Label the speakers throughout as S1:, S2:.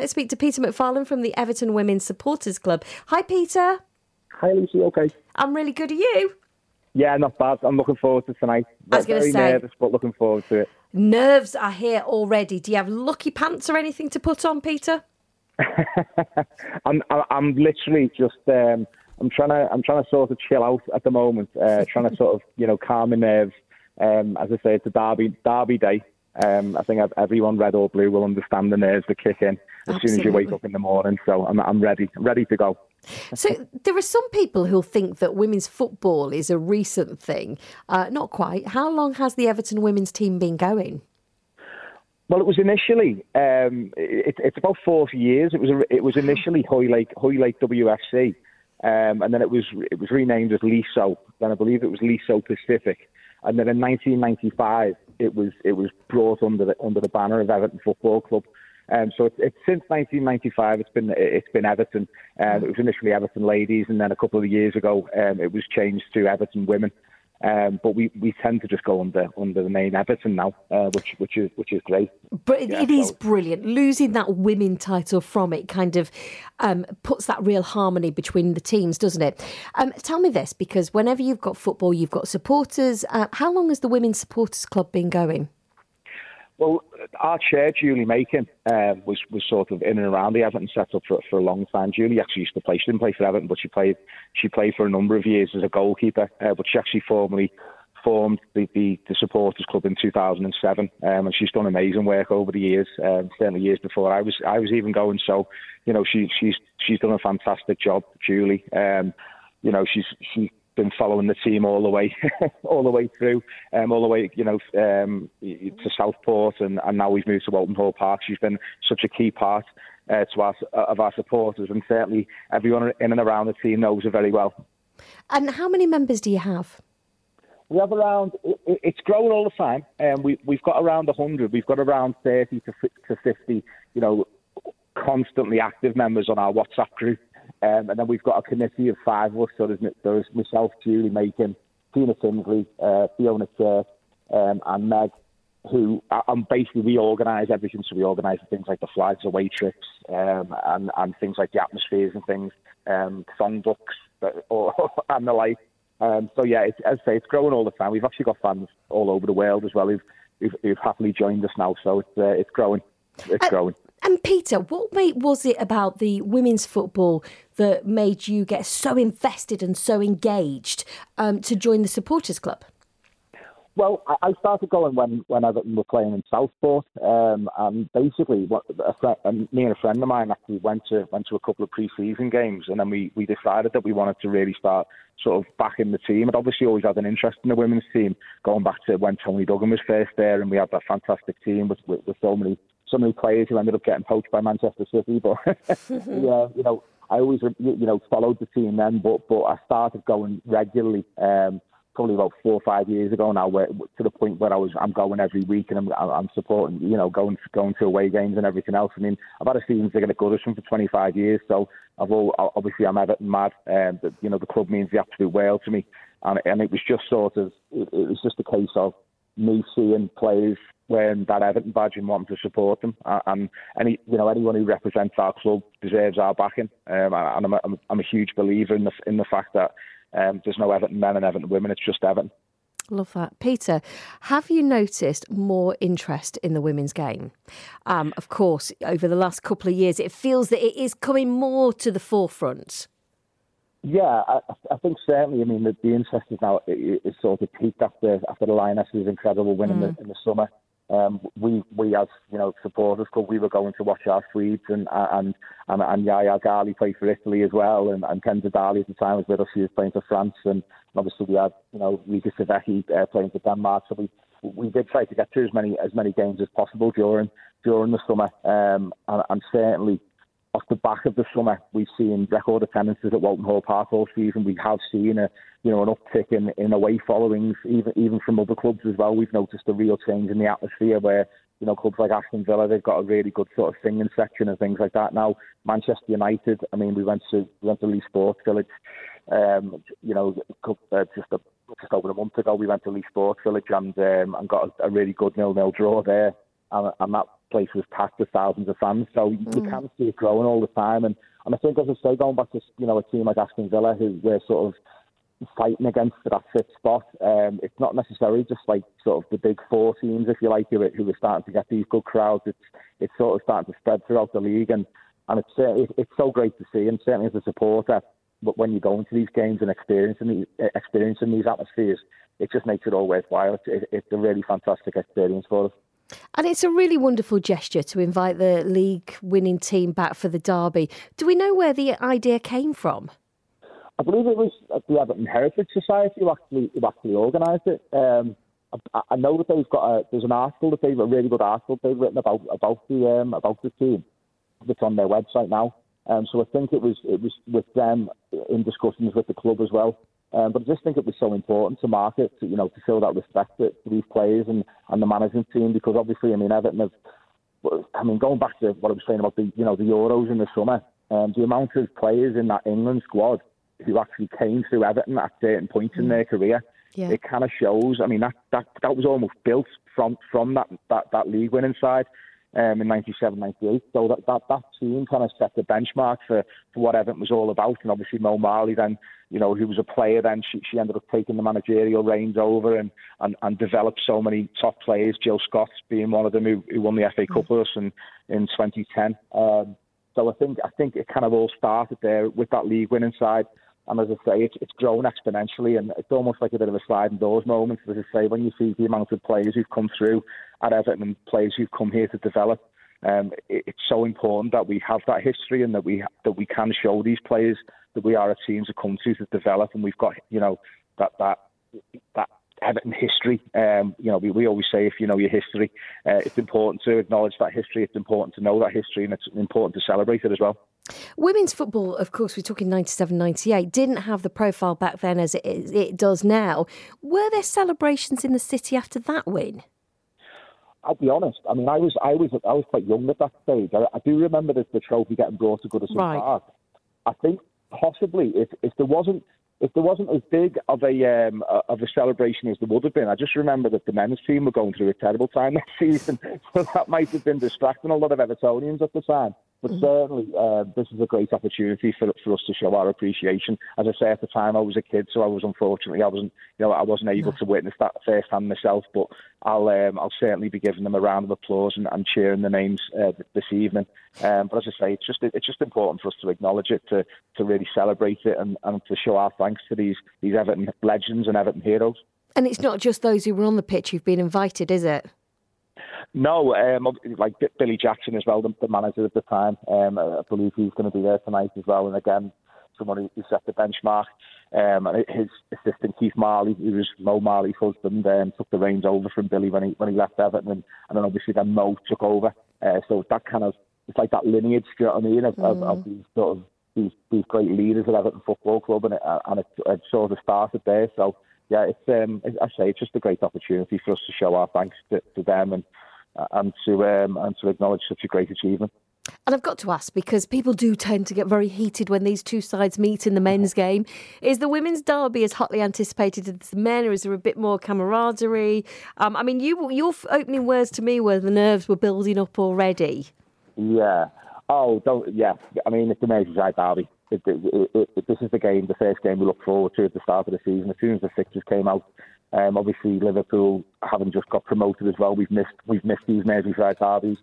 S1: Let's speak to Peter MacFarlane from the Everton Women's Supporters Club. Hi, Peter.
S2: Hi, Lucy. Okay.
S1: I'm really good. Are you?
S2: Yeah, not bad. I'm looking forward to tonight.
S1: I was going to
S2: say, nervous, but looking forward to it.
S1: Nerves are here already. Do you have lucky pants or anything to put on, Peter?
S2: I'm, I'm literally just. Um, I'm trying to. I'm trying to sort of chill out at the moment. Uh, trying to sort of, you know, calm my nerves. Um, as I say, it's a derby derby day. Um, I think everyone red or blue will understand the nerves that kick in as Absolutely. soon as you wake up in the morning. So I'm, I'm ready, ready to go.
S1: So there are some people who think that women's football is a recent thing. Uh, not quite. How long has the Everton women's team been going?
S2: Well, it was initially. Um, it, it's about forty years. It was. It was initially Hoylake Hoylake WFC, um, and then it was it was renamed as Leasowe. Then I believe it was Leasowe Pacific, and then in 1995 it was it was brought under the under the banner of Everton Football Club. Um, so it's, it's since 1995. It's been it's been Everton. Um, it was initially Everton Ladies, and then a couple of years ago um, it was changed to Everton Women. Um, but we, we tend to just go under under the name Everton now, uh, which which is which is great.
S1: But it, yeah, it so. is brilliant. Losing that women title from it kind of um, puts that real harmony between the teams, doesn't it? Um, tell me this, because whenever you've got football, you've got supporters. Uh, how long has the women's supporters club been going?
S2: Well, our chair, Julie Macon, uh, was was sort of in and around the Everton setup for for a long time. Julie actually used to play. She didn't play for Everton, but she played she played for a number of years as a goalkeeper. Uh, but she actually formally formed the, the, the supporters club in 2007, um, and she's done amazing work over the years. Um, certainly years before I was I was even going. So, you know, she she's she's done a fantastic job, Julie. Um, you know, she's she been following the team all the way, all the way through, um, all the way, you know, um, to Southport, and, and now we've moved to Walton Hall Park. She's been such a key part uh, to our of our supporters, and certainly everyone in and around the team knows her very well.
S1: And how many members do you have?
S2: We have around. It's growing all the time, and um, we we've got around hundred. We've got around thirty to to fifty. You know, constantly active members on our WhatsApp group. Um, and then we've got a committee of five of us. So there's, there's myself, Julie Macon, Tina Tinsley, uh, Fiona Kerr, um, and Meg, who and basically we organise everything. So we organise things like the flags, away trips, um, and, and things like the atmospheres and things, um, song books, or, and the like. Um, so yeah, it's, as I say, it's growing all the time. We've actually got fans all over the world as well who've, who've, who've happily joined us now. So it's uh, it's growing. It's growing.
S1: And Peter, what was it about the women's football that made you get so invested and so engaged um, to join the supporters club?
S2: Well, I started going when, when Everton were playing in Southport, um, and basically, what a friend, me and a friend of mine actually went to went to a couple of pre-season games, and then we, we decided that we wanted to really start sort of backing the team. I'd obviously always had an interest in the women's team, going back to when Toni Duggan was first there, and we had that fantastic team with, with, with so many so many players who ended up getting poached by Manchester City. But yeah, you know, I always you know followed the team then, but but I started going regularly. Um, probably about four or five years ago now, where, to the point where I was I'm going every week and I'm, I'm supporting, you know, going going to away games and everything else. I mean, I've had a season ticket at Goodison for 25 years, so I've all obviously I'm Everton mad. Um, but, you know, the club means the absolute world to me, and and it was just sort of it, it was just a case of me seeing players wearing that Everton badge and wanting to support them. And any, you know, anyone who represents our club deserves our backing. Um, and I'm a, I'm a huge believer in the in the fact that um, there's no Everton men and Everton women. It's just Everton.
S1: Love that. Peter, have you noticed more interest in the women's game? Um, of course, over the last couple of years, it feels that it is coming more to the forefront.
S2: Yeah, I, I think certainly. I mean, the, the interest is now is sort of peaked after after the Lionesses' incredible win mm. in, the, mm. in the summer. Um, we we as you know supporters club, we were going to watch our Swedes and and and, and Yaya Galli play for Italy as well, and, and Kenza Dali at the time was with us. She was playing for France, and obviously we had you know Rikke Sevecke uh, playing for Denmark. So we we did try to get to as many as many games as possible during during the summer, um, and, and certainly off the back of the summer, we've seen record attendances at Walton Hall Park all season. We have seen a you know an uptick in, in away followings, even even from other clubs as well. We've noticed a real change in the atmosphere where you know clubs like Aston Villa they've got a really good sort of singing section and things like that. Now Manchester United, I mean, we went to we went to Leigh Sports Village, um, you know, uh, just a, just over a month ago. We went to Leigh Sports Village and um, and got a, a really good nil nil draw there, and, and that place was packed with thousands of fans. So mm. you can see it growing all the time. And, and I think, as I say, going back to you know a team like Aston Villa, who we're sort of fighting against for that fifth spot, um, it's not necessarily just like sort of the big four teams, if you like, who, who are starting to get these good crowds. It's it's sort of starting to spread throughout the league, and and it's uh, it, it's so great to see. And certainly as a supporter, but when you go into these games and experiencing these, experiencing these atmospheres, it just makes it all worthwhile. It's, it, it's a really fantastic experience for us.
S1: And it's a really wonderful gesture to invite the league winning team back for the derby. Do we know where the idea came from?
S2: I believe it was the Everton Heritage Society who actually who actually organised it. Um, I, I, know that they've got a there's an article that they've a really good article they've written about about the um, about the team that's on their website now. Um, so I think it was it was with them in discussions with the club as well. Um, but I just think it was so important to market, to, you know, to show that respect to, to these players and, and the management team because obviously, I mean, Everton have, I mean, going back to what I was saying about the, you know, the Euros in the summer, um, the amount of players in that England squad who actually came through Everton at certain points mm. in their career, yeah. it kind of shows. I mean, that, that that was almost built from from that that, that league winning side um, in 97, 98. So that, that, that team kind of set the benchmark for, for what Everton was all about. And obviously Mo Marley then, you know, who was a player then, she, she ended up taking the managerial reins over and, and, and developed so many top players, Jill Scott being one of them who, who won the FA Cup with us in, in 2010. Um, so I think I think it kind of all started there with that league winning side. And as I say, it's, it's grown exponentially, and it's almost like a bit of a sliding doors moment. As I say, when you see the amount of players who've come through at Everton and players who've come here to develop, um, it, it's so important that we have that history and that we that we can show these players that we are a team to come to to develop, and we've got you know that that that Everton history. Um, you know, we, we always say if you know your history, uh, it's important to acknowledge that history. It's important to know that history, and it's important to celebrate it as well.
S1: Women's football, of course, we're talking 97 98, didn't have the profile back then as it, it does now. Were there celebrations in the city after that win?
S2: I'll be honest. I mean, I was I was I was quite young at that stage. I, I do remember the, the trophy getting brought to Goodison right. Park. I think possibly if if there wasn't if there wasn't as big of a um, of a celebration as there would have been, I just remember that the men's team were going through a terrible time that season, so that might have been distracting a lot of Evertonians at the time. But mm-hmm. certainly, uh, this is a great opportunity for for us to show our appreciation. As I say, at the time I was a kid, so I was unfortunately I wasn't you know I wasn't able no. to witness that firsthand myself. But I'll um, I'll certainly be giving them a round of applause and, and cheering the names uh, this evening. Um, but as I say, it's just it's just important for us to acknowledge it, to to really celebrate it, and, and to show our thanks to these these Everton legends and Everton heroes.
S1: And it's not just those who were on the pitch who've been invited, is it?
S2: No, um, like Billy Jackson as well, the, the manager at the time. Um, I believe he's going to be there tonight as well. And again, someone who set the benchmark. Um, and his assistant Keith Marley, who was Mo Marley's husband, um, took the reins over from Billy when he when he left Everton, and, and then obviously then Mo took over. Uh, so that kind of it's like that lineage, do you know what I mean, of, mm. of, of these sort of these these great leaders at Everton Football Club, and it, and it, it sort of started there. So yeah, it's um, I say it's just a great opportunity for us to show our thanks to, to them and and to um, and to acknowledge such a great achievement.
S1: And I've got to ask because people do tend to get very heated when these two sides meet in the men's game. Is the women's derby as hotly anticipated as the men, or is there a bit more camaraderie? Um, I mean, you, your opening words to me were the nerves were building up already.
S2: Yeah. Oh, don't. Yeah. I mean, it's the Merseyside derby. This is the game, the first game we look forward to at the start of the season. As soon as the fixtures came out, Um, obviously, Liverpool having just got promoted as well, we've missed we've missed these Merseyside derbies.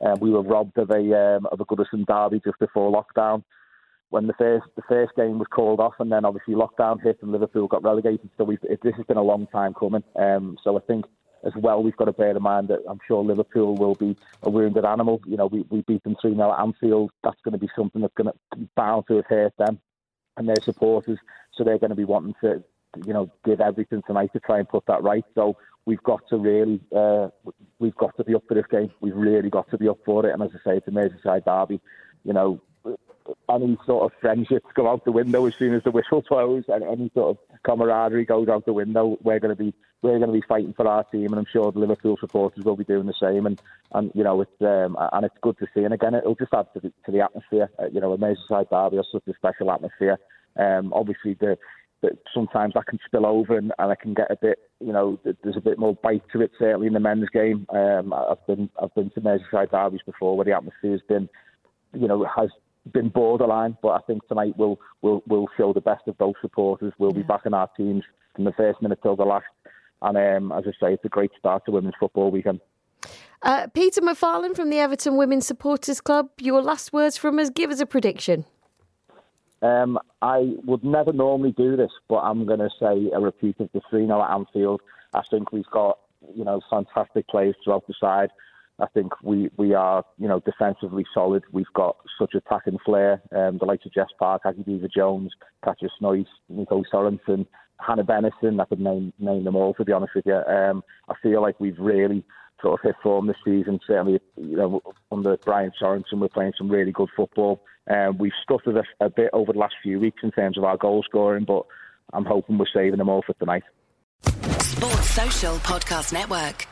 S2: Um, we were robbed of a um, of a Goodison derby just before lockdown when the first the first game was called off, and then obviously lockdown hit and Liverpool got relegated. So this has been a long time coming. Um, so I think as well we've got to bear in mind that I'm sure Liverpool will be a wounded animal. You know, we, we beat them 3 0 at Anfield. That's going to be something that's going to bound to have hurt them and their supporters. So they're going to be wanting to, you know, give everything tonight to try and put that right. So we've got to really, uh, we've got to be up for this game. We've really got to be up for it. And as I say, it's a Merseyside derby. You know, any sort of friendships go out the window as soon as the whistle blows, and any sort of camaraderie goes out the window. We're going to be we're going to be fighting for our team, and I'm sure the Liverpool supporters will be doing the same. And and you know it's um, and it's good to see. And again, it'll just add to the, to the atmosphere. Uh, you know, a Merseyside derby has such a special atmosphere. Um, obviously, the, the sometimes that can spill over, and, and I can get a bit. You know, there's a bit more bite to it. Certainly in the men's game, um, I've been I've been to Merseyside derbies before, where the atmosphere has been, you know, has been borderline, but I think tonight we'll we'll we'll show the best of both supporters. We'll yeah. be backing our teams from the first minute till the last, and um, as I say, it's a great start to women's football weekend.
S1: Uh, Peter MacFarlane from the Everton Women's Supporters Club. Your last words from us. Give us a prediction.
S2: Um, I would never normally do this, but I'm going to say a repeat of the 3 0 at Anfield. I think we've got you know fantastic players throughout the side. I think we, we are, you know, defensively solid. We've got such attacking flair. Um, the likes of Jess Park, Aggie Beever-Jones, Katja Snoeijs, Nico Sorensen, Hannah Bennison. I could name name them all, to be honest with you. Um, I feel like we've really sort of hit form this season. Certainly, you know, under Brian Sorensen, we're playing some really good football. Um, we've stuttered a, a bit over the last few weeks in terms of our goal scoring, but I'm hoping we're saving them all for tonight. Sports Social Podcast Network.